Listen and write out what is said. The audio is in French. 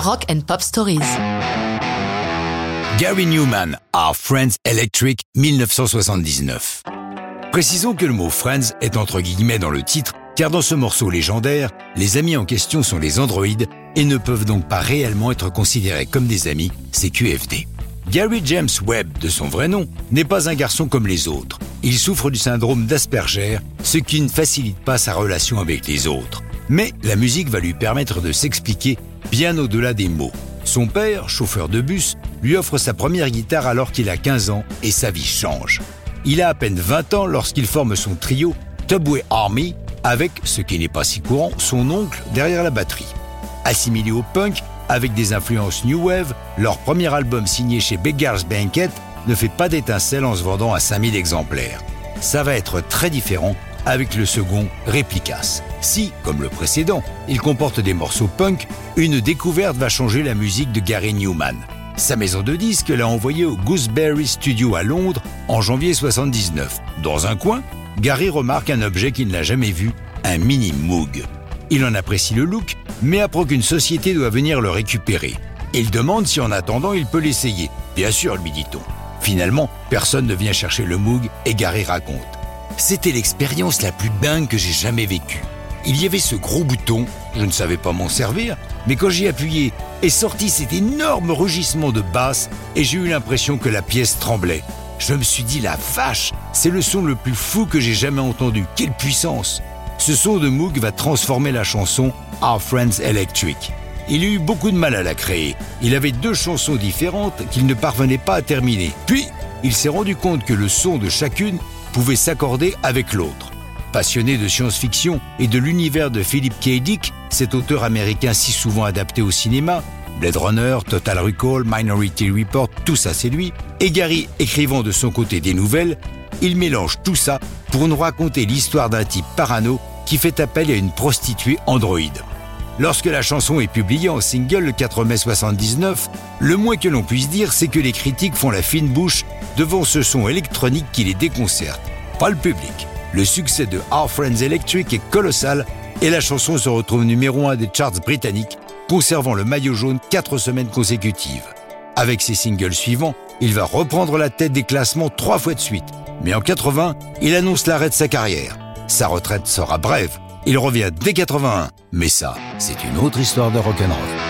Rock and Pop Stories. Gary Newman, Our Friends Electric, 1979. Précisons que le mot Friends est entre guillemets dans le titre, car dans ce morceau légendaire, les amis en question sont les androïdes et ne peuvent donc pas réellement être considérés comme des amis, c'est QFD. Gary James Webb, de son vrai nom, n'est pas un garçon comme les autres. Il souffre du syndrome d'Asperger, ce qui ne facilite pas sa relation avec les autres. Mais la musique va lui permettre de s'expliquer bien au-delà des mots. Son père, chauffeur de bus, lui offre sa première guitare alors qu'il a 15 ans et sa vie change. Il a à peine 20 ans lorsqu'il forme son trio Tubway Army avec, ce qui n'est pas si courant, son oncle derrière la batterie. Assimilé au punk, avec des influences new wave, leur premier album signé chez Beggar's Banquet ne fait pas d'étincelle en se vendant à 5000 exemplaires. Ça va être très différent avec le second Replicas. Si, comme le précédent, il comporte des morceaux punk, une découverte va changer la musique de Gary Newman. Sa maison de disques l'a envoyé au Gooseberry Studio à Londres en janvier 79. Dans un coin, Gary remarque un objet qu'il n'a jamais vu, un mini Moog. Il en apprécie le look, mais apprend qu'une société doit venir le récupérer. Il demande si en attendant il peut l'essayer. Bien sûr, lui dit-on. Finalement, personne ne vient chercher le Moog et Gary raconte. C'était l'expérience la plus dingue que j'ai jamais vécue. Il y avait ce gros bouton, je ne savais pas m'en servir, mais quand j'y appuyé, est sorti cet énorme rugissement de basse et j'ai eu l'impression que la pièce tremblait. Je me suis dit la vache, c'est le son le plus fou que j'ai jamais entendu. Quelle puissance Ce son de Moog va transformer la chanson Our Friends Electric. Il a eu beaucoup de mal à la créer. Il avait deux chansons différentes qu'il ne parvenait pas à terminer. Puis, il s'est rendu compte que le son de chacune pouvait s'accorder avec l'autre. Passionné de science-fiction et de l'univers de Philip K. Dick, cet auteur américain si souvent adapté au cinéma, Blade Runner, Total Recall, Minority Report, tout ça c'est lui, et Gary écrivant de son côté des nouvelles, il mélange tout ça pour nous raconter l'histoire d'un type parano qui fait appel à une prostituée androïde. Lorsque la chanson est publiée en single le 4 mai 79, le moins que l'on puisse dire, c'est que les critiques font la fine bouche devant ce son électronique qui les déconcerte. Pas le public. Le succès de Our Friends Electric est colossal et la chanson se retrouve numéro 1 des charts britanniques, conservant le maillot jaune 4 semaines consécutives. Avec ses singles suivants, il va reprendre la tête des classements trois fois de suite. Mais en 80, il annonce l'arrêt de sa carrière. Sa retraite sera brève. Il revient dès 81. Mais ça, c'est une autre histoire de rock'n'roll.